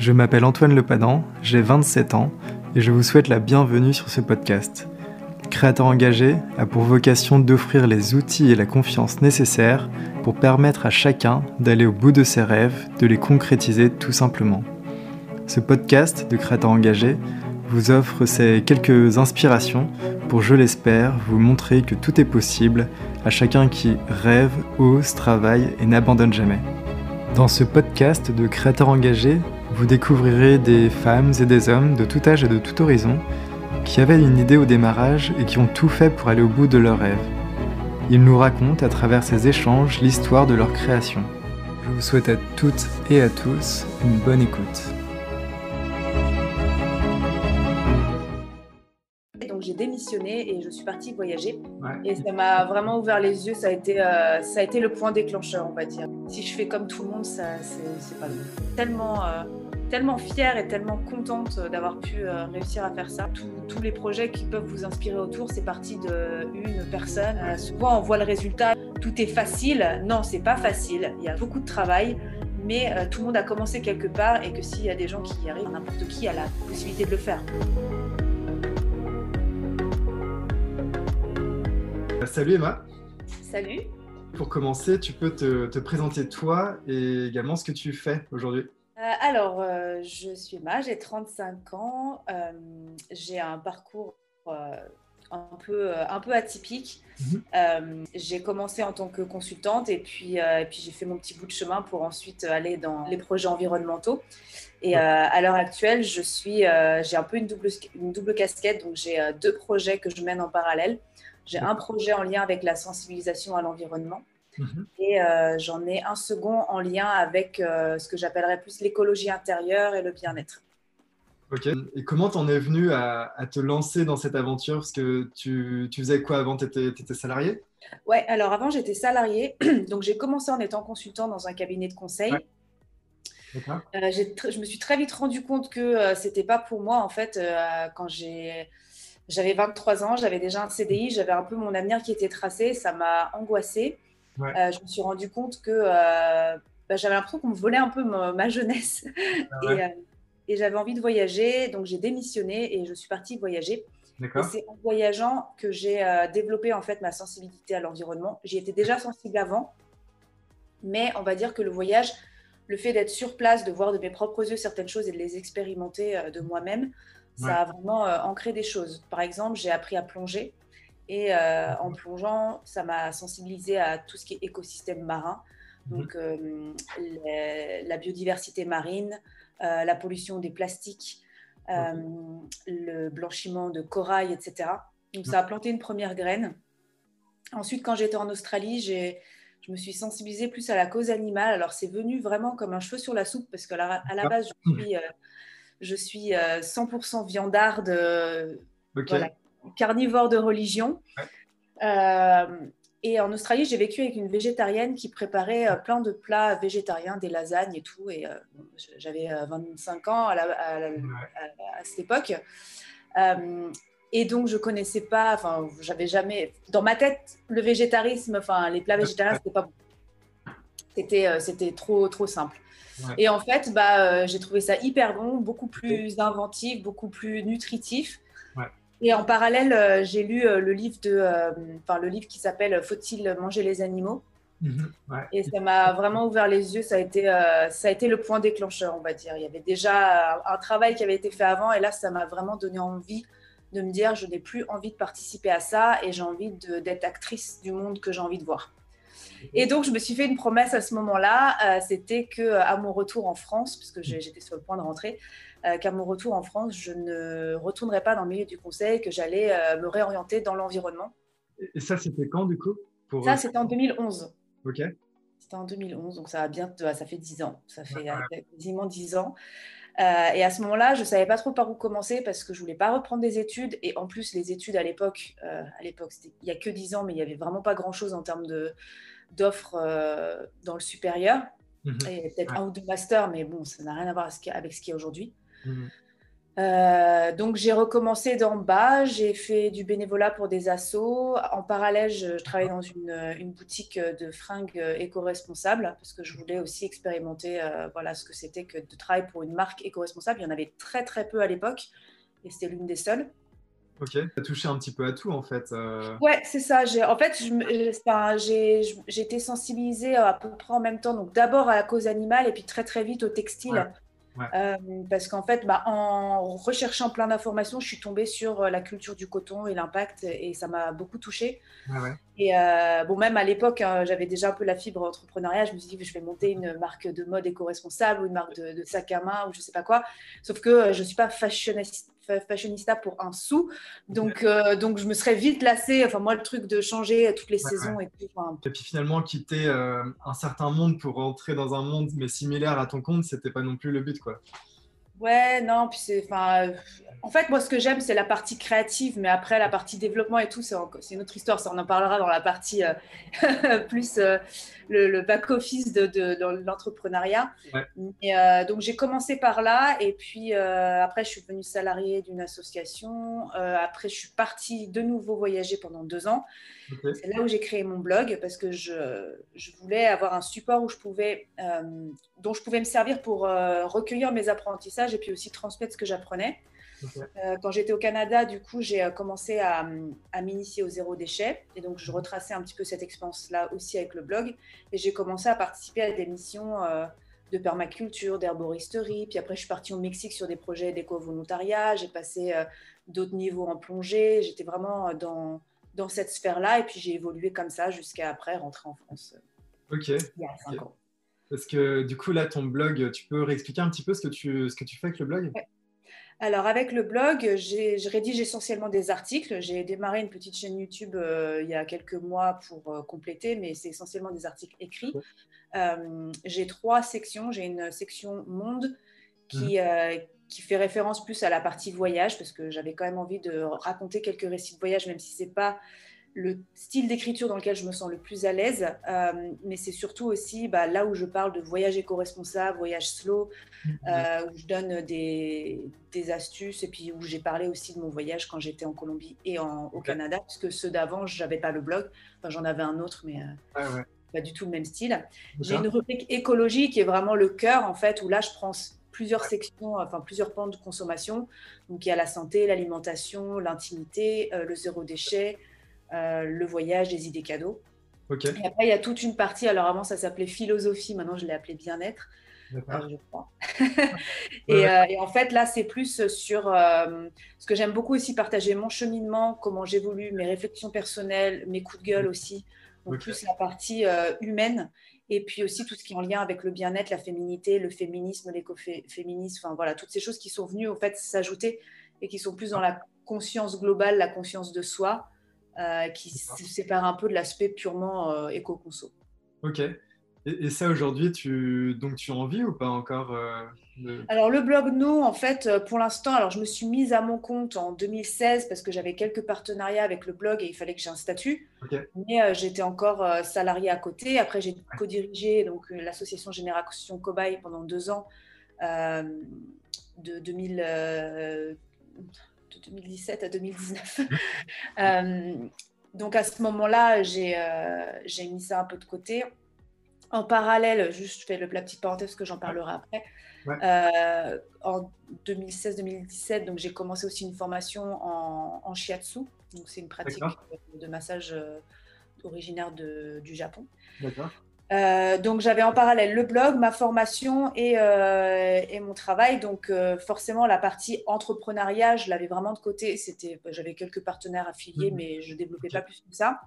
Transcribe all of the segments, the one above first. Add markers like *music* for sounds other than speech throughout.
Je m'appelle Antoine Lepadan, j'ai 27 ans et je vous souhaite la bienvenue sur ce podcast. Créateur engagé a pour vocation d'offrir les outils et la confiance nécessaires pour permettre à chacun d'aller au bout de ses rêves, de les concrétiser tout simplement. Ce podcast de Créateur engagé vous offre ces quelques inspirations pour, je l'espère, vous montrer que tout est possible à chacun qui rêve, ose, travaille et n'abandonne jamais. Dans ce podcast de créateurs engagés, vous découvrirez des femmes et des hommes de tout âge et de tout horizon qui avaient une idée au démarrage et qui ont tout fait pour aller au bout de leurs rêves. Ils nous racontent à travers ces échanges l'histoire de leur création. Je vous souhaite à toutes et à tous une bonne écoute. j'ai démissionné et je suis partie voyager. Et ça m'a vraiment ouvert les yeux. Ça a, été, euh, ça a été le point déclencheur, on va dire. Si je fais comme tout le monde, ça, c'est, pas bon. Tellement, euh, tellement fière et tellement contente d'avoir pu euh, réussir à faire ça. tous les projets qui peuvent vous inspirer autour, c'est parti d'une personne. souvent, on voit le résultat. Tout est facile. Non, c'est pas facile. Il y a beaucoup de travail mais tout le monde a commencé quelque part et que s'il y a des gens qui y arrivent, n'importe qui a la possibilité de le faire. Euh, salut Emma. Salut. Pour commencer, tu peux te, présenter toi et également ce que tu fais aujourd'hui. Euh, alors, euh, je suis Emma, j'ai 35 ans, j'ai un parcours un, peu, un peu atypique. Mhm. j'ai commencé en tant que consultante et puis, puis j'ai fait mon petit bout de chemin pour ensuite aller dans les projets environnementaux. Et à l'heure actuelle, je suis, j'ai un peu une double, une double casquette, donc j'ai deux projets que je mène en parallèle. J'ai un projet en lien avec la sensibilisation à l'environnement. Mhm. Et euh, j'en ai un second en lien avec euh, ce que j'appellerais plus l'écologie intérieure et le bien-être. Ok. Et comment t'en es venu à, te lancer dans cette aventure? Parce que tu, tu faisais quoi avant? Tu étais, salarié? Ouais, alors avant j'étais salarié. *clears throat* Donc j'ai commencé en étant consultant dans un cabinet de conseil. Euh, je me suis très vite rendu compte que ce n'était pas pour moi en fait quand j'avais 23 ans, j'avais déjà un CDI, j'avais un peu mon avenir qui était tracé, ça m'a angoissée. Euh, je me suis rendu compte que euh, bah, j'avais l'impression qu'on me volait un peu ma, jeunesse *laughs* ah euh, et, j'avais envie de voyager, donc j'ai démissionné et je suis partie voyager. c'est en voyageant que j'ai développé en fait ma sensibilité à l'environnement. J'y étais déjà sensible avant, mais on va dire que le voyage, le fait d'être sur place, de voir de mes propres yeux certaines choses et de les expérimenter de moi-même, ça a vraiment euh, ancré des choses. Par exemple, j'ai appris à plonger. Et euh, en plongeant, ça m'a sensibilisé à tout ce qui est écosystème marin. Mhm. Donc, euh, la biodiversité marine, la pollution des plastiques, le blanchiment de corail, etc. Donc, ça a planté une première graine. Ensuite, quand j'étais en Australie, je me suis sensibilisée plus à la cause animale. Alors, c'est venu vraiment comme un cheveu sur la soupe parce qu'à la, à la base, je suis je suis 100% euh, viandarde, euh, carnivore de religion. Euh, et en Australie, j'ai vécu avec une végétarienne qui préparait plein de plats végétariens, des lasagnes et tout. Et j'avais 25 ans à, cette époque. et donc, je connaissais pas, enfin, j'avais jamais, dans ma tête, le végétarisme, enfin, les plats végétariens, c'était pas bon. C'était, c'était trop, trop simple. Et en fait, bah, euh, j'ai trouvé ça hyper bon, beaucoup plus inventif, beaucoup plus nutritif. Et en parallèle, euh, j'ai lu euh, le livre de, enfin le livre qui s'appelle Faut-il manger les animaux? Mhm. Et ça m'a vraiment ouvert les yeux. Ça a été, ça a été le point déclencheur, on va dire. Il y avait déjà un travail qui avait été fait avant, et là, ça m'a vraiment donné envie de me dire, je n'ai plus envie de participer à ça, et j'ai envie d'être actrice du monde que j'ai envie de voir. Et donc, je me suis fait une promesse à ce moment-là, euh, c'était que euh, à mon retour en France, puisque j'étais sur le point de rentrer, euh, qu'à mon retour en France, je ne retournerais pas dans le milieu du conseil, que j'allais me réorienter dans l'environnement. Et ça, c'était quand du coup pour... Ça, c'était en 2011. Ok. C'était en 2011, donc ça, a bien, ça fait 10 ans. Ça fait quasiment 10 ans. et à ce moment-là, je ne savais pas trop par où commencer parce que je voulais pas reprendre des études. Et en plus, les études à l'époque, à l'époque, il n'y a que 10 ans, mais il n'y avait vraiment pas grand-chose en termes d'offres euh, dans le supérieur. Mhm. Et peut-être un ou deux masters, mais bon, ça n'a rien à voir avec ce qu'il y a aujourd'hui. Mhm. Euh, donc j'ai recommencé d'en bas, j'ai fait du bénévolat pour des assos. En parallèle, je, travaillais dans une, boutique de fringues éco-responsables parce que je voulais aussi expérimenter euh, voilà, ce que c'était que de travailler pour une marque éco-responsable. Il y en avait très très peu à l'époque et c'était l'une des seules. Ok, tu as touché un petit peu à tout en fait. Euh. Ouais, c'est ça. En fait, j'ai été sensibilisée à peu près en même temps. Donc d'abord à la cause animale et puis très très vite au textile. Euh, parce qu'en fait, bah, en recherchant plein d'informations, je suis tombée sur euh, la culture du coton et l'impact, et ça m'a beaucoup touchée. Et euh, bon, même à l'époque, hein, j'avais déjà un peu la fibre entrepreneuriat. Je me suis dit que je vais monter une marque de mode éco-responsable ou une marque de, de, sac à main ou je sais pas quoi. Sauf que je suis pas fashionista pour un sou. Donc, euh, donc je me serais vite lassée. Enfin, moi, le truc de changer toutes les saisons et tout. Et puis finalement, quitter euh, un certain monde pour rentrer dans un monde mais similaire à ton compte, c'était pas non plus le but, quoi. Ouais, non, puis c'est. Enfin, en fait, moi, ce que j'aime, c'est la partie créative, mais après, la partie développement et tout, c'est une autre histoire. Ça, on en parlera dans la partie euh, *laughs* plus euh, le, back-office de, l'entrepreneuriat. Euh, donc, j'ai commencé par là, et puis après, je suis devenue salariée d'une association. après, je suis partie de nouveau voyager pendant deux ans. C'est là où j'ai créé mon blog parce que je, je, voulais avoir un support où je pouvais, dont je pouvais me servir pour recueillir mes apprentissages et puis aussi transmettre ce que j'apprenais. Euh, quand j'étais au Canada, du coup, j'ai euh, commencé à, m'initier au zéro déchet. Et donc, je retraçais un petit peu cette expérience-là aussi avec le blog. Et j'ai commencé à participer à des missions euh, de permaculture, d'herboristerie. Puis après, je suis partie au Mexique sur des projets d'éco-volontariat. J'ai passé d'autres niveaux en plongée. J'étais vraiment dans, dans cette sphère-là. Et puis, j'ai évolué comme ça jusqu'à après rentrer en France. Ok. Il y a cinq ans. Parce que du coup, là, ton blog, tu peux réexpliquer un petit peu ce que tu, ce que tu fais avec le blog? Alors avec le blog, je rédige essentiellement des articles. J'ai démarré une petite chaîne YouTube euh, il y a quelques mois pour euh, compléter, mais c'est essentiellement des articles écrits. Euh, j'ai trois sections. J'ai une section monde qui, mhm. qui fait référence plus à la partie voyage, parce que j'avais quand même envie de raconter quelques récits de voyage, même si ce n'est pas le style d'écriture dans lequel je me sens le plus à l'aise, euh, mais c'est surtout aussi bah, là où je parle de voyage éco-responsable, voyage slow, mhm. euh, où je donne des, astuces et puis où j'ai parlé aussi de mon voyage quand j'étais en Colombie et au Canada, puisque ceux d'avant, je n'avais pas le blog, enfin, j'en avais un autre, mais euh, pas du tout le même style. J'ai une rubrique écologie qui est vraiment le cœur, en fait, où là, je prends plusieurs sections, enfin plusieurs pans de consommation. Donc il y a la santé, l'alimentation, l'intimité, le zéro déchet, euh, le voyage, les idées cadeaux. Et après, il y a toute une partie. Alors avant, ça s'appelait philosophie. Maintenant, je l'ai appelé bien-être. Euh, je crois. *laughs* Euh, et, en fait, là, c'est plus sur ce que j'aime beaucoup aussi partager mon cheminement, comment j'évolue, mes réflexions personnelles, mes coups de gueule aussi. Donc, plus la partie humaine. Et puis aussi tout ce qui est en lien avec le bien-être, la féminité, le féminisme, l'écoféminisme. Enfin, voilà, toutes ces choses qui sont venues, au fait, s'ajouter et qui sont plus dans la conscience globale, la conscience de soi. Euh, qui se sépare un peu de l'aspect purement euh, éco-conso. Ok. Et, ça aujourd'hui, tu donc tu en vis ou pas encore euh, Alors le blog non, en fait, pour l'instant, alors je me suis mise à mon compte en 2016 parce que j'avais quelques partenariats avec le blog et il fallait que j'ai un statut. Mais j'étais encore salariée à côté. Après, j'ai co-dirigé donc l'association Génération Cobaye pendant deux ans de 2000 de 2017 à 2019. *laughs* Euh, donc à ce moment-là, euh, j'ai mis ça un peu de côté. En parallèle, juste je fais le, la petite parenthèse parce que j'en parlerai après. Euh, en 2016-2017, donc j'ai commencé aussi une formation en, en shiatsu. Donc c'est une pratique de massage originaire de, du Japon. D'accord. Euh, donc j'avais en parallèle le blog, ma formation et, euh, et mon travail. Donc euh, forcément la partie entrepreneuriat, je l'avais vraiment de côté. C'était, j'avais quelques partenaires affiliés, mhm. mais je développais pas plus que ça.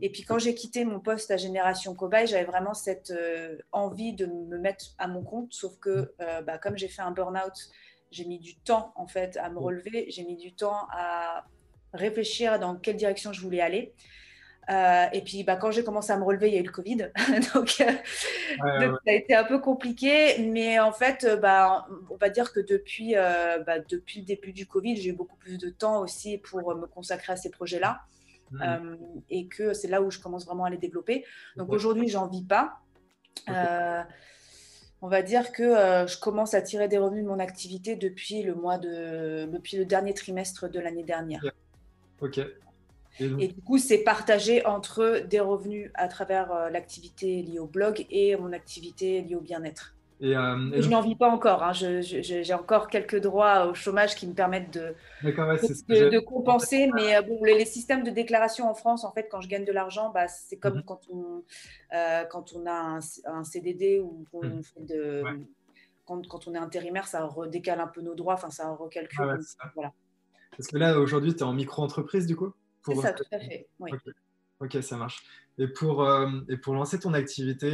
Et puis quand j'ai quitté mon poste à Génération Cobaye, j'avais vraiment cette envie de me mettre à mon compte. Sauf que mhm. bah, comme j'ai fait un burn-out, j'ai mis du temps en fait à me mhm. relever. J'ai mis du temps à réfléchir dans quelle direction je voulais aller. Euh, et puis, bah, quand j'ai commencé à me relever, il y a eu le Covid. *laughs* donc, euh, ça a été un peu compliqué. Mais en fait, euh, bah, on va dire que depuis, bah, depuis le début du Covid, j'ai eu beaucoup plus de temps aussi pour me consacrer à ces projets-là. Mmh. et que c'est là où je commence vraiment à les développer. Donc aujourd'hui, j'en vis pas. on va dire que je commence à tirer des revenus de mon activité depuis le mois de, depuis le dernier trimestre de l'année dernière. Ok. Et, du coup, c'est partagé entre des revenus à travers euh, l'activité liée au blog et mon activité liée au bien-être. Et, euh, je n'en vis pas encore. Hein. J'ai encore quelques droits au chômage qui me permettent de, de, compenser. Mais euh, bon, les, systèmes de déclaration en France, en fait, quand je gagne de l'argent, bah, c'est comme mhm. quand, on, euh, quand on a un, CDD ou mhm. de, quand, quand, on est intérimaire, ça redécale un peu nos droits. Enfin, ça recalcule. voilà. Parce que là, aujourd'hui, tu es en micro-entreprise, du coup? C'est ça, tout à fait. Ok, ça marche. Et pour, et pour lancer ton activité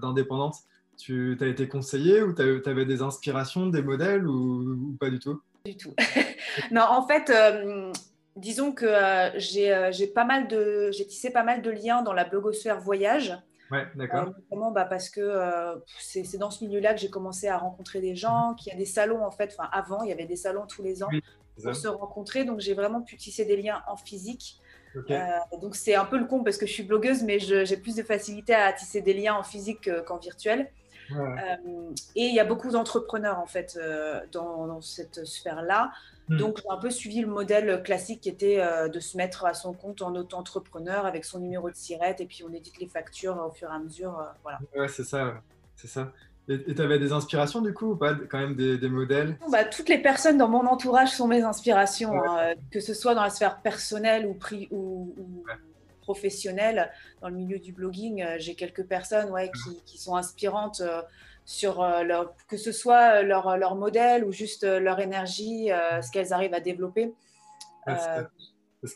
d'indépendante, tu as été conseillé ou tu avais des inspirations, des modèles ou, pas du tout? Du tout. *laughs* non, en fait, euh, disons que euh, euh, j'ai pas mal de, j'ai tissé pas mal de liens dans la blogosphère voyage. Ouais, d'accord. notamment bah, parce que c'est dans ce milieu-là que j'ai commencé à rencontrer des gens, mhm. qu'il y a des salons en fait. Enfin, avant, il y avait des salons tous les ans pour se rencontrer. Donc, j'ai vraiment pu tisser des liens en physique. donc c'est un peu le con parce que je suis blogueuse, mais j'ai plus de facilité à tisser des liens en physique qu'en virtuel. Euh, et il y a beaucoup d'entrepreneurs en fait euh, dans, cette sphère-là. Hmm. Donc, j'ai un peu suivi le modèle classique qui était euh, de se mettre à son compte en auto-entrepreneur avec son numéro de sirette et puis on édite les factures au fur et à mesure. voilà. Ouais, c'est ça. C'est ça. Et tu avais des inspirations du coup ou pas Quand même des, modèles? Bah, Toutes les personnes dans mon entourage sont mes inspirations, hein, que ce soit dans la sphère personnelle ou, pri ou, ou professionnel dans le milieu du blogging, euh, j'ai quelques personnes ouais, qui, sont inspirantes euh, sur euh, leur, que ce soit leur, leur modèle ou juste leur énergie, ce qu'elles arrivent à développer. Parce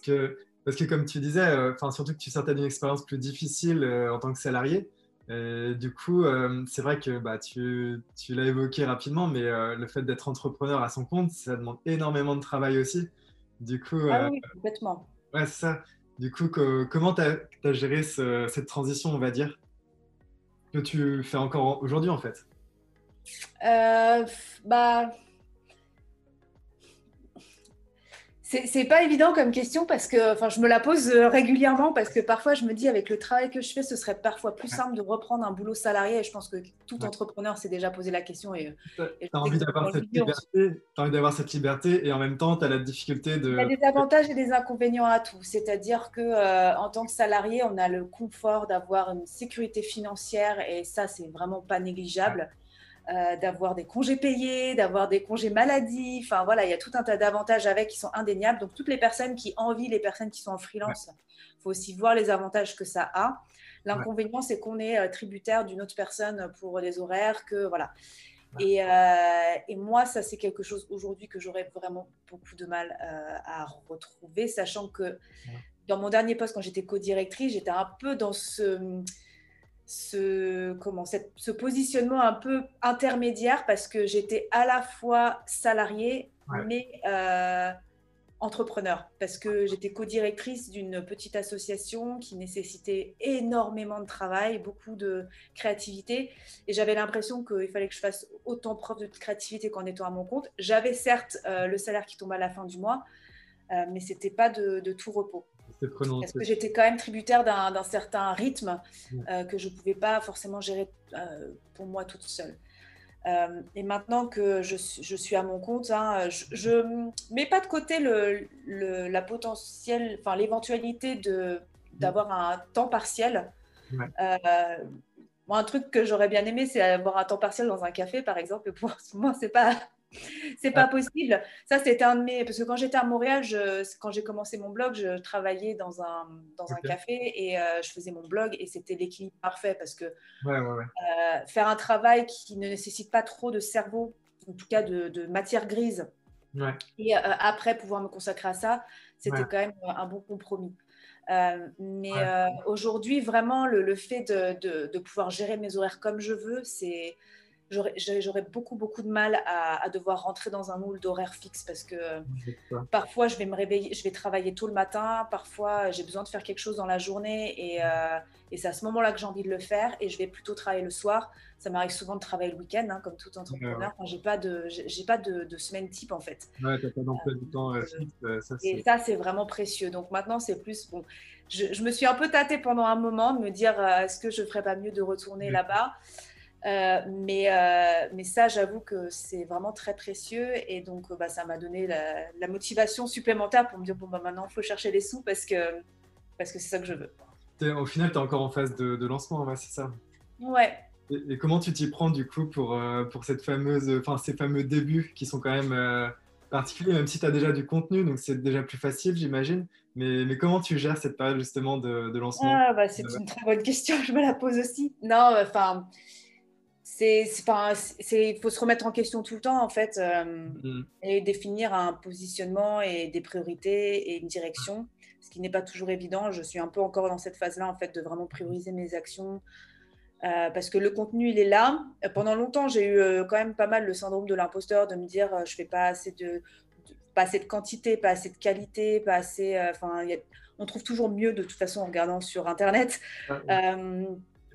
que, parce que, comme tu disais, surtout que tu sortais d'une expérience plus difficile en tant que salarié. Du coup, c'est vrai que bah, tu, tu l'as évoqué rapidement, mais le fait d'être entrepreneur à son compte, ça demande énormément de travail aussi. Du coup, ah oui, complètement. Ouais, c'est ça. Du coup, comment tu as, géré cette transition, on va dire, que tu fais encore aujourd'hui en fait? Euh, Bah C'est pas évident comme question parce que enfin, je me la pose euh, régulièrement parce que parfois je me dis avec le travail que je fais, ce serait parfois plus simple de reprendre un boulot salarié et je pense que tout entrepreneur s'est déjà posé la question. Et, tu as, envie d'avoir cette, liberté, as cette liberté et en même temps tu as la difficulté de... Il y a des avantages et des inconvénients à tout. C'est-à-dire que euh, en tant que salarié, on a le confort d'avoir une sécurité financière et ça, c'est vraiment pas négligeable. Euh, d'avoir des congés payés, d'avoir des congés maladie. Enfin voilà, il y a tout un tas d'avantages avec qui sont indéniables. Donc toutes les personnes qui envient les personnes qui sont en freelance, il faut aussi voir les avantages que ça a. L'inconvénient, c'est qu'on est euh, tributaire d'une autre personne pour des horaires, que voilà. Et, euh, et, moi, ça, c'est quelque chose aujourd'hui que j'aurais vraiment beaucoup de mal à retrouver, sachant que dans mon dernier poste, quand j'étais co-directrice, j'étais un peu dans ce ce, comment, ce positionnement un peu intermédiaire parce que j'étais à la fois salariée mais euh, entrepreneur parce que j'étais co-directrice d'une petite association qui nécessitait énormément de travail, beaucoup de créativité et j'avais l'impression qu'il fallait que je fasse autant preuve de créativité qu'en étant à mon compte. J'avais certes euh, le salaire qui tombait à la fin du mois, euh, mais c'était pas de tout repos. Parce que j'étais quand même tributaire d'un certain rythme euh, que je ne pouvais pas forcément gérer euh, pour moi toute seule. Euh, et maintenant que je, je, suis à mon compte, hein, je ne mets pas de côté le, la potentielle, enfin l'éventualité d'avoir un temps partiel. moi, un truc que j'aurais bien aimé, c'est avoir un temps partiel dans un café, par exemple. *laughs* Pour moi, c'est pas c'est pas possible. Ça, c'était un de mes. Parce que quand j'étais à Montréal, je... quand j'ai commencé mon blog, je travaillais dans un, dans un café et euh, je faisais mon blog et c'était l'équilibre parfait parce que euh, faire un travail qui ne nécessite pas trop de cerveau, en tout cas de, matière grise, et euh, après pouvoir me consacrer à ça, c'était quand même un bon compromis. mais aujourd'hui, vraiment, le, fait de, de, pouvoir gérer mes horaires comme je veux, c'est j'aurais beaucoup, beaucoup de mal à, devoir rentrer dans un moule d'horaire fixe parce que parfois je vais me réveiller, je vais travailler tôt le matin, parfois j'ai besoin de faire quelque chose dans la journée et, euh, et c'est à ce moment-là que j'ai envie de le faire et je vais plutôt travailler le soir. Ça m'arrive souvent de travailler le week-end, hein, comme tout entrepreneur. j'ai pas de, j'ai pas de, semaine type en fait. Ouais, t'as pas d'emploi du temps euh, euh, et ça, c'est vraiment précieux. Donc maintenant, c'est plus bon. Je, je, me suis un peu tâtée pendant un moment de me dire, est-ce que je ferais pas mieux de retourner là-bas? Mais, mais ça, j'avoue que c'est vraiment très précieux. Et donc, bah, ça m'a donné la, motivation supplémentaire pour me dire bon, bah, maintenant, il faut chercher les sous parce que parce que c'est ça que je veux. Au final, tu es encore en phase de, lancement, c'est ça Ouais. Et, comment tu t'y prends du coup pour, pour cette fameuse, enfin, ces fameux débuts qui sont quand même particulier, même si tu as déjà du contenu, donc c'est déjà plus facile, j'imagine. Mais, mais, comment tu gères cette période justement de, lancement? Ah, bah, C'est une très bonne question, *laughs* je me la pose aussi. Non, enfin, c'est, il faut se remettre en question tout le temps en fait euh, mm-hmm. et définir un positionnement et des priorités et une direction, ce qui n'est pas toujours évident. Je suis un peu encore dans cette phase-là en fait de vraiment prioriser mes actions, euh, parce que le contenu, il est là. Pendant longtemps, j'ai eu euh, quand même pas mal le syndrome de l'imposteur, de me dire je fais pas assez de, pas assez de quantité, pas assez de qualité, pas assez. Enfin, on trouve toujours mieux de toute façon en regardant sur Internet.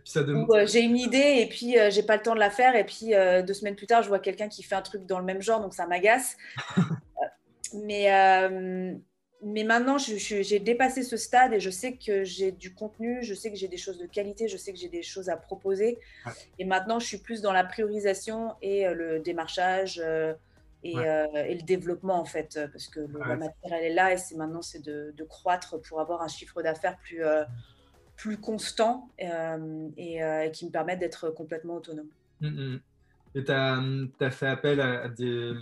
J'ai une idée et puis j'ai pas le temps de la faire et puis deux semaines plus tard, je vois quelqu'un qui fait un truc dans le même genre, donc ça m'agace. *laughs* mais mais maintenant, j'ai dépassé ce stade et je sais que j'ai du contenu, je sais que j'ai des choses de qualité, je sais que j'ai des choses à proposer. Et maintenant, je suis plus dans la priorisation et euh, le démarchage euh, euh, et, le développement, en fait, parce que le, la matière, elle est là et c'est maintenant, c'est de, croître pour avoir un chiffre d'affaires plus, plus constant et, qui me permette d'être complètement autonome. Mmh, mmh. Et tu as, as, fait appel à des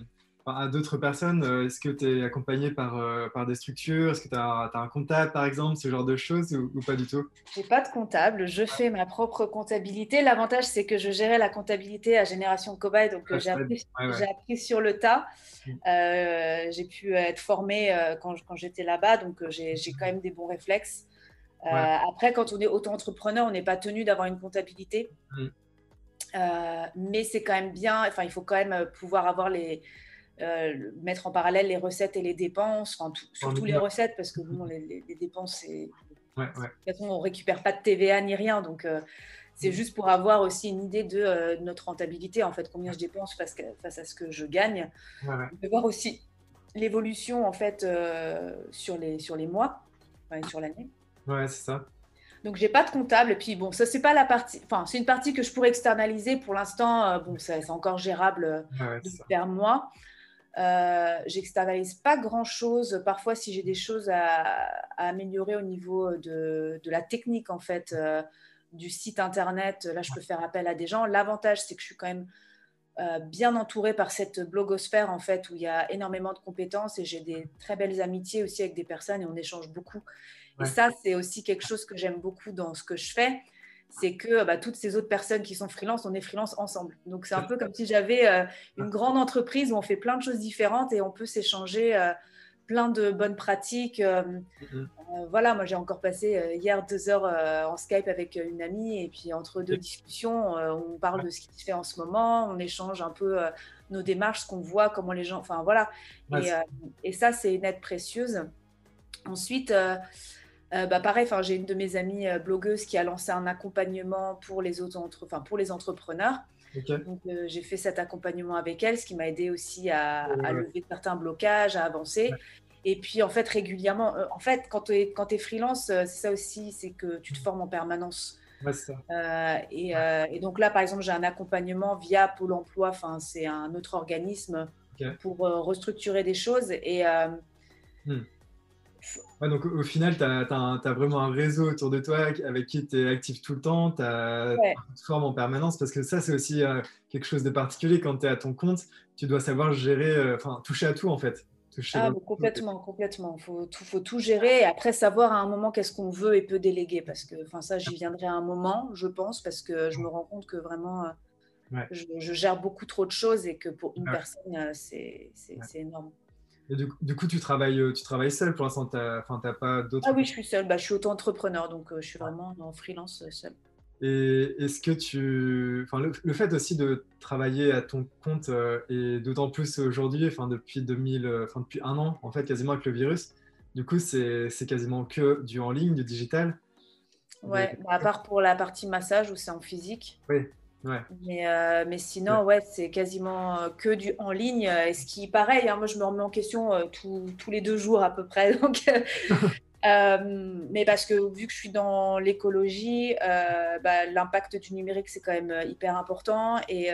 à d'autres personnes euh, Est-ce que tu es accompagné par, euh, par des structures? Est-ce que tu as, un comptable, par exemple, ce genre de choses ou, pas du tout? Je n'ai pas de comptable. Je fais ma propre comptabilité. L'avantage, c'est que je gérais la comptabilité à Génération Cobaye, donc euh, j'ai appris, sur le tas. Mm. j'ai pu être formée quand, quand j'étais là-bas, donc j'ai quand même des bons réflexes. Après, quand on est auto-entrepreneur, on n'est pas tenu d'avoir une comptabilité. Mm. mais c'est quand même bien, enfin, il faut quand même pouvoir avoir les, euh, mettre en parallèle les recettes et les dépenses, enfin, surtout les recettes, parce que bon, les, dépenses, c'est. Ouais, ouais. on récupère pas de TVA ni rien, donc euh, c'est mm. juste pour avoir aussi une idée de euh, notre rentabilité, en fait, combien je dépense face, face à ce que je gagne. de voir aussi l'évolution, en fait, sur, les, sur les mois, sur l'année. Ouais, c'est ça. Donc j'ai pas de comptable. Et puis bon, ça c'est pas la partie. Enfin, c'est une partie que je pourrais externaliser. Pour l'instant, bon, c'est encore gérable de faire moi. Euh, j'externalise pas grand chose. Parfois, si j'ai des choses à, améliorer au niveau de, la technique, en fait, euh, du site internet, là, je peux faire appel à des gens. L'avantage, c'est que je suis quand même euh, bien entourée par cette blogosphère, en fait, où il y a énormément de compétences et j'ai des très belles amitiés aussi avec des personnes et on échange beaucoup. Et ça, c'est aussi quelque chose que j'aime beaucoup dans ce que je fais c'est que bah, toutes ces autres personnes qui sont freelance, on est freelance ensemble. Donc c'est un peu comme si j'avais euh, une grande entreprise où on fait plein de choses différentes et on peut s'échanger euh, plein de bonnes pratiques. Euh, mm-hmm. voilà, moi j'ai encore passé hier deux heures en Skype avec une amie et puis entre deux discussions, on parle de ce qui se fait en ce moment, on échange un peu nos démarches, ce qu'on voit, comment les gens, enfin voilà. et, et, ça c'est une aide précieuse. Ensuite, euh, bah pareil, j'ai une de mes amies euh, blogueuses qui a lancé un accompagnement pour les autres entre... enfin, pour les entrepreneurs. Donc euh, j'ai fait cet accompagnement avec elle, ce qui m'a aidé aussi à, lever certains blocages, à avancer. Et puis en fait régulièrement, en fait quand tu es, quand es freelance, c'est ça aussi, c'est que tu te formes en permanence. Et, et, donc là par exemple j'ai un accompagnement via Pôle Emploi, enfin c'est un autre organisme pour restructurer des choses et hmm donc au final, tu as, vraiment un réseau autour de toi avec qui tu es actif tout le temps, tu te formes en permanence parce que ça, c'est aussi euh, quelque chose de particulier quand tu es à ton compte. Tu dois savoir gérer, euh, enfin, toucher à tout en fait. Ah, complètement, complètement. Il faut tout, faut tout gérer et après savoir à un moment qu'est-ce qu'on veut et peut déléguer parce que ça, j'y viendrai à un moment, je pense, parce que je me rends compte que vraiment, euh, je, gère beaucoup trop de choses et que pour une personne, c'est énorme du, coup, tu travailles, euh, tu travailles seul pour l'instant, tu n'as pas d'autres. Ah oui, je suis seule. Bah, je suis auto-entrepreneur, donc euh, je suis vraiment en freelance euh, seule. Et est-ce que tu. Enfin, le, fait aussi de travailler à ton compte, et d'autant plus aujourd'hui, enfin, depuis, 2000, enfin, depuis un an, en fait, quasiment avec le virus, du coup, c'est quasiment que du en ligne, du digital. Ouais, à part pour la partie massage où c'est en physique. Oui. Mais, euh, mais sinon, ouais, c'est quasiment euh, que du en ligne. Et ce qui, pareil, hein, moi, je me remets en question euh, tous les deux jours à peu près. *laughs* Donc, mais parce que vu que je suis dans l'écologie, bah, l'impact du numérique, c'est quand même hyper important et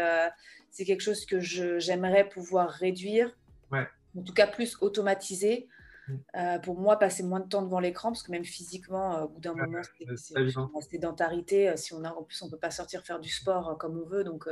c'est quelque chose que j'aimerais pouvoir réduire, en tout cas plus automatiser. Mm. pour moi, passer moins de temps devant l'écran, parce que même physiquement, au bout d'un moment, c'est la sédentarité. Si on a, en plus, on ne peut pas sortir faire du sport comme on veut. Donc,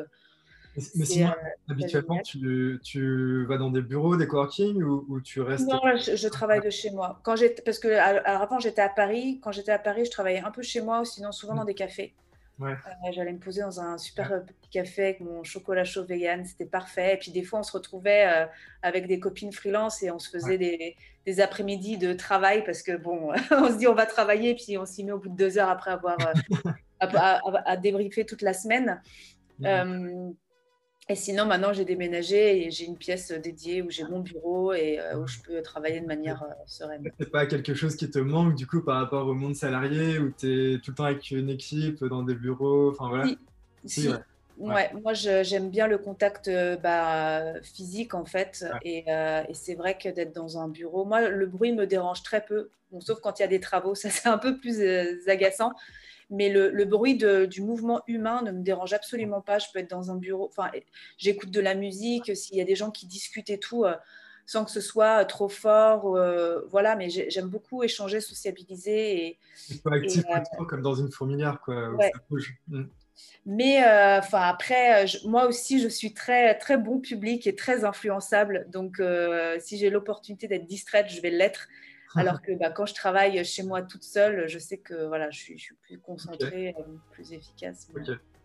mais sinon, euh, habituellement, tu, tu, vas dans des bureaux, des coworking ou, ou tu restes Non, je, travaille de chez moi. Quand parce que avant, j'étais à Paris. Quand j'étais à Paris, je travaillais un peu chez moi ou sinon souvent dans des cafés. Ouais. Euh, j'allais me poser dans un super petit café avec mon chocolat chaud vegan, c'était parfait. Et puis des fois, on se retrouvait euh, avec des copines freelance et on se faisait des, des après-midi de travail parce que bon, *laughs* on se dit on va travailler, puis on s'y met au bout de deux heures après avoir *laughs* à, à, débriefer toute la semaine. Mmh. Et sinon, maintenant, j'ai déménagé et j'ai une pièce dédiée où j'ai mon bureau et euh, où je peux travailler de manière euh, sereine. C'est pas quelque chose qui te manque du coup par rapport au monde salarié où tu es tout le temps avec une équipe dans des bureaux enfin, voilà? Si, ouais. moi j'aime bien le contact euh, bah, physique en fait. Et, et c'est vrai que d'être dans un bureau, moi le bruit me dérange très peu, bon, sauf quand il y a des travaux, ça c'est un peu plus agaçant mais le, bruit du mouvement humain ne me dérange absolument pas. Je peux être dans un bureau, enfin, j'écoute de la musique, s'il y a des gens qui discutent et tout, euh, sans que ce soit euh, trop fort, euh, voilà, mais j'aime beaucoup échanger, sociabiliser. Et, pas actif comme dans une fourmilière, quoi, mm. Mais enfin après, moi aussi, je suis très très bon public et très influençable. Donc, si j'ai l'opportunité d'être distraite, je vais l'être. Alors *laughs* que bah, quand je travaille chez moi toute seule, je sais que voilà, je, suis, plus concentrée, euh, plus efficace.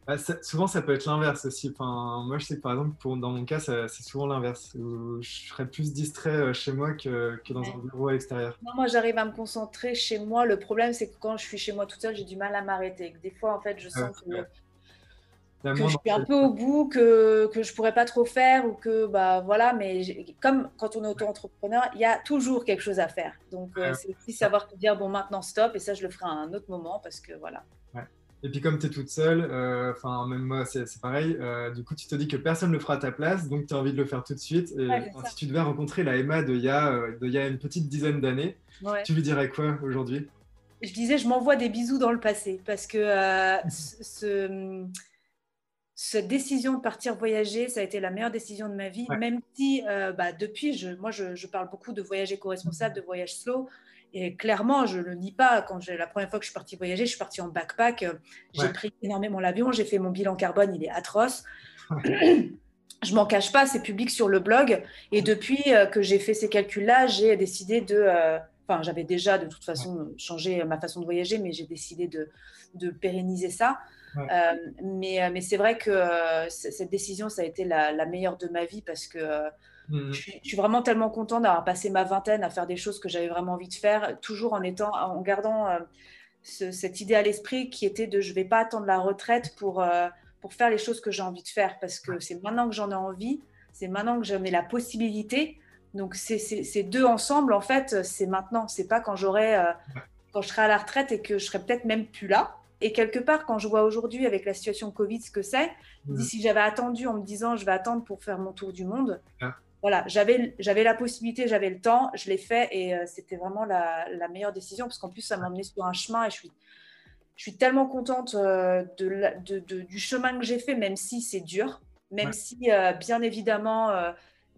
Bah, souvent, ça peut être l'inverse aussi. Enfin, moi, je sais que par exemple, pour, dans mon cas, c'est souvent l'inverse. Je serais plus distrait euh, chez moi que, que dans un bureau à l'extérieur. moi, j'arrive à me concentrer chez moi. Le problème, c'est que quand je suis chez moi toute seule, j'ai du mal à m'arrêter. Des fois, en fait, je sens que que je suis un peu au bout, que, que je pourrais pas trop faire ou que bah voilà, mais comme quand on est auto-entrepreneur, il y a toujours quelque chose à faire. Donc euh, c'est aussi savoir te dire bon maintenant stop et ça je le ferai à un autre moment parce que voilà. Et puis comme tu es toute seule, euh, enfin même moi c'est pareil, euh, du coup tu te dis que personne ne le fera à ta place, donc tu as envie de le faire tout de suite. Et si tu devais rencontrer la Emma de il y a, de y a une petite dizaine d'années, tu lui dirais quoi aujourd'hui? Je disais je m'envoie des bisous dans le passé parce que *laughs* ce cette décision de partir voyager, ça a été la meilleure décision de ma vie, même si euh, bah, depuis, je, moi, je, parle beaucoup de voyage éco-responsable, de voyage slow. Et clairement, je ne le nie pas. Quand la première fois que je suis partie voyager, je suis partie en backpack. Euh, j'ai pris énormément l'avion. J'ai fait mon bilan carbone, il est atroce. *laughs* je m'en cache pas, c'est public sur le blog. Et depuis euh, que j'ai fait ces calculs-là, j'ai décidé de. Enfin, j'avais déjà de toute façon changé ma façon de voyager, mais j'ai décidé de, de pérenniser ça. Euh, mais euh, mais c'est vrai que euh, cette décision, ça a été la, meilleure de ma vie parce que mmh. je, suis, vraiment tellement contente d'avoir passé ma vingtaine à faire des choses que j'avais vraiment envie de faire, toujours en, étant, en gardant cette idée à l'esprit qui était de je ne vais pas attendre la retraite pour, pour faire les choses que j'ai envie de faire parce que c'est maintenant que j'en ai envie, c'est maintenant que j'en ai la possibilité. Donc, ces deux ensemble, en fait, c'est maintenant. C'est pas quand j'aurai, quand je serai à la retraite et que je serai peut-être même plus là. Et quelque part, quand je vois aujourd'hui avec la situation Covid ce que c'est, mmh. si j'avais attendu en me disant je vais attendre pour faire mon tour du monde, ah. voilà, j'avais, la possibilité, j'avais le temps, je l'ai fait et euh, c'était vraiment la, meilleure décision parce qu'en plus, ça m'a emmené sur un chemin et je suis, je suis tellement contente euh, de, du chemin que j'ai fait, même si c'est dur, même si, euh, bien évidemment,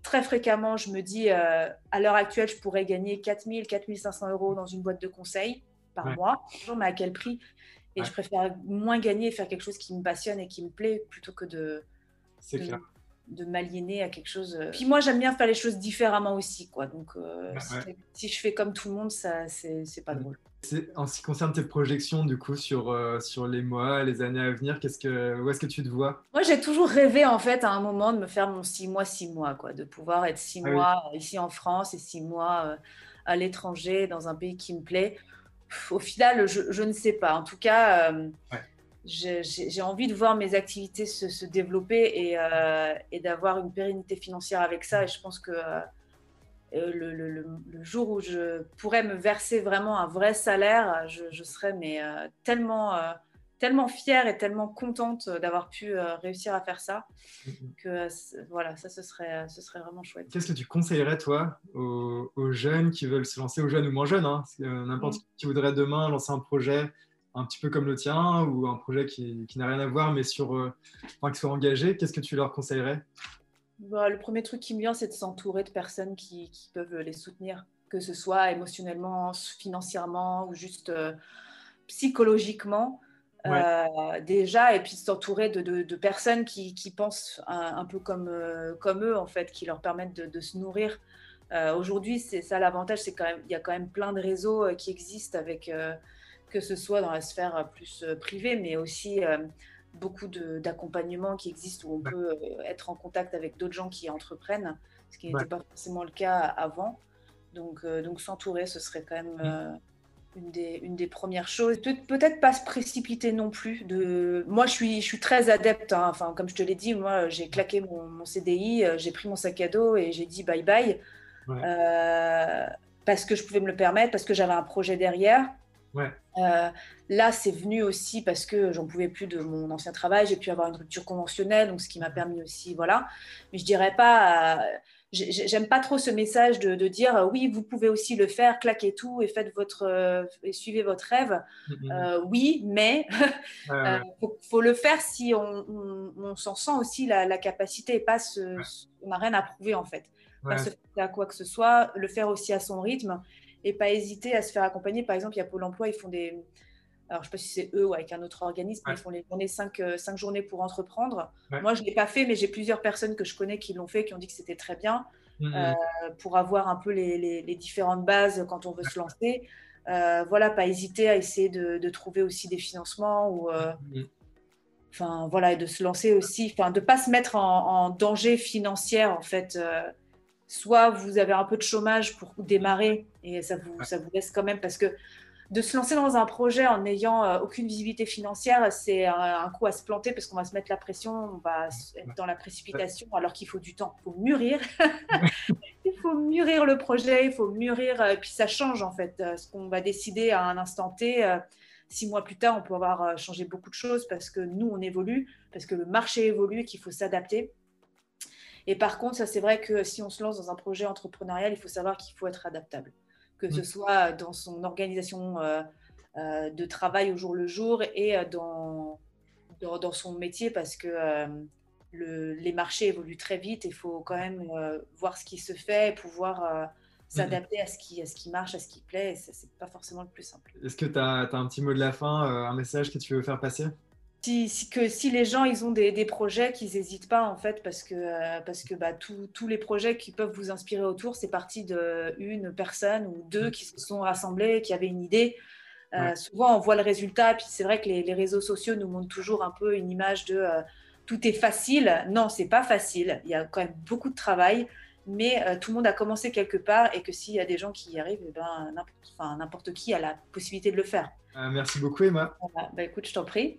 très fréquemment, je me dis à l'heure actuelle, je pourrais gagner 4000, 4500 euros dans une boîte de conseil par mois. Mais à quel prix? Et je préfère moins gagner et faire quelque chose qui me passionne et qui me plaît plutôt que de, de, de m'aliéner à quelque chose. Euh. Puis moi, j'aime bien faire les choses différemment aussi. Quoi. Donc, euh, si, je fais comme tout le monde, ça, c'est, pas drôle. En ce qui concerne tes projections, du coup, sur, euh, sur les mois, les années à venir, qu'est-ce que, où est-ce que tu te vois? Moi, j'ai toujours rêvé, en fait, à un moment, de me faire mon 6 mois, 6 mois, quoi, de pouvoir être 6 ah mois ici en France et 6 mois à l'étranger, dans un pays qui me plaît au final, je, ne sais pas. En tout cas, euh, j'ai envie de voir mes activités se, développer euh, et, d'avoir une pérennité financière avec ça. Et je pense que euh, le, jour où je pourrais me verser vraiment un vrai salaire, je, serais mais, tellement tellement fière et tellement contente d'avoir pu réussir à faire ça mm-hmm. que voilà, ça ce serait, ce serait vraiment chouette. Qu'est-ce que tu conseillerais toi aux, jeunes qui veulent se lancer, aux jeunes ou moins jeunes, hein, n'importe mm. qui voudrait demain lancer un projet un petit peu comme le tien ou un projet qui, n'a rien à voir mais sur, enfin, qui soit engagé, qu'est-ce que tu leur conseillerais? Bah, Le premier truc qui me vient, c'est de s'entourer de personnes qui, qui peuvent les soutenir que ce soit émotionnellement, financièrement ou juste euh, psychologiquement. Euh, déjà, et puis s'entourer de, de, personnes qui, qui pensent un, peu comme, euh, comme eux, en fait, qui leur permettent de, se nourrir. Aujourd'hui, c'est ça l'avantage, c'est quand même, il y a quand même plein de réseaux qui existent avec, que ce soit dans la sphère plus privée, mais aussi beaucoup d'accompagnement qui existent où on peut être en contact avec d'autres gens qui entreprennent, ce qui n'était pas forcément le cas avant. Donc, euh, donc s'entourer, ce serait quand même euh, une, des, une des premières choses. Peut-être pas se précipiter non plus. De... Moi, je suis, je suis très adepte. Hein. Enfin, comme je te l'ai dit, moi, j'ai claqué mon, CDI, euh, j'ai pris mon sac à dos et j'ai dit bye bye. parce que je pouvais me le permettre, parce que j'avais un projet derrière. là, c'est venu aussi parce que j'en pouvais plus de mon ancien travail. J'ai pu avoir une rupture conventionnelle, donc ce qui m'a permis aussi, voilà. Mais je dirais pas j'aime pas trop ce message de, dire euh, oui, vous pouvez aussi le faire, claquez tout et faites votre euh, et suivez votre rêve. Mm-hmm. Euh, oui, mais *laughs* il faut, le faire si on, s'en sent aussi la, capacité et pas on n'a rien à prouver en fait. Pas se faire à quoi que ce soit, le faire aussi à son rythme et pas hésiter à se faire accompagner. Par exemple, il y a Pôle Emploi, ils font des alors je ne sais pas si c'est eux ou avec un autre organisme, ils font les journées, cinq, euh, cinq journées pour entreprendre. Moi, je ne l'ai pas fait, mais j'ai plusieurs personnes que je connais qui l'ont fait, qui ont dit que c'était très bien mmh, euh, mmh. pour avoir un peu les, les, différentes bases quand on veut se lancer. Euh, voilà, pas hésiter à essayer de, de, trouver aussi des financements ou. Mmh, enfin, voilà, et de se lancer aussi, enfin, de ne pas se mettre en, en, danger financier, en fait. soit vous avez un peu de chômage pour démarrer et ça vous, ça vous laisse quand même, parce que de se lancer dans un projet en n'ayant euh, aucune visibilité financière, c'est un, coup à se planter parce qu'on va se mettre la pression, on va être dans la précipitation alors qu'il faut du temps. Il faut mûrir. *laughs* *laughs* il faut mûrir le projet, il faut mûrir. Et euh, puis ça change en fait. Euh, ce qu'on va décider à un instant T, six mois plus tard, on peut avoir changé beaucoup de choses parce que nous, on évolue, parce que le marché évolue et qu'il faut s'adapter. Et par contre, ça c'est vrai que si on se lance dans un projet entrepreneurial, il faut savoir qu'il faut être adaptable que ce soit dans son organisation euh, euh, de travail au jour le jour et euh, dans, dans, son métier parce que le, les marchés évoluent très vite et il faut quand même voir ce qui se fait et pouvoir s'adapter à, ce qui, à ce qui marche, à ce qui plaît. Ce n'est pas forcément le plus simple. Est-ce que tu as, as, un petit mot de la fin, un message que tu veux faire passer? Si, que si les gens ils ont des, des projets, qu'ils n'hésitent pas en fait, parce que, euh, parce que bah, tous les projets qui peuvent vous inspirer autour, c'est parti d'une personne ou deux mm. qui se sont rassemblés, qui avaient une idée. Euh, souvent, on voit le résultat, puis c'est vrai que les, les, réseaux sociaux nous montrent toujours un peu une image de euh, tout est facile. Non, c'est pas facile. Il y a quand même beaucoup de travail, mais tout le monde a commencé quelque part, et que s'il y a des gens qui y arrivent, eh ben, n'importe qui a la possibilité de le faire. merci beaucoup, Emma. Bah, écoute, je t'en prie.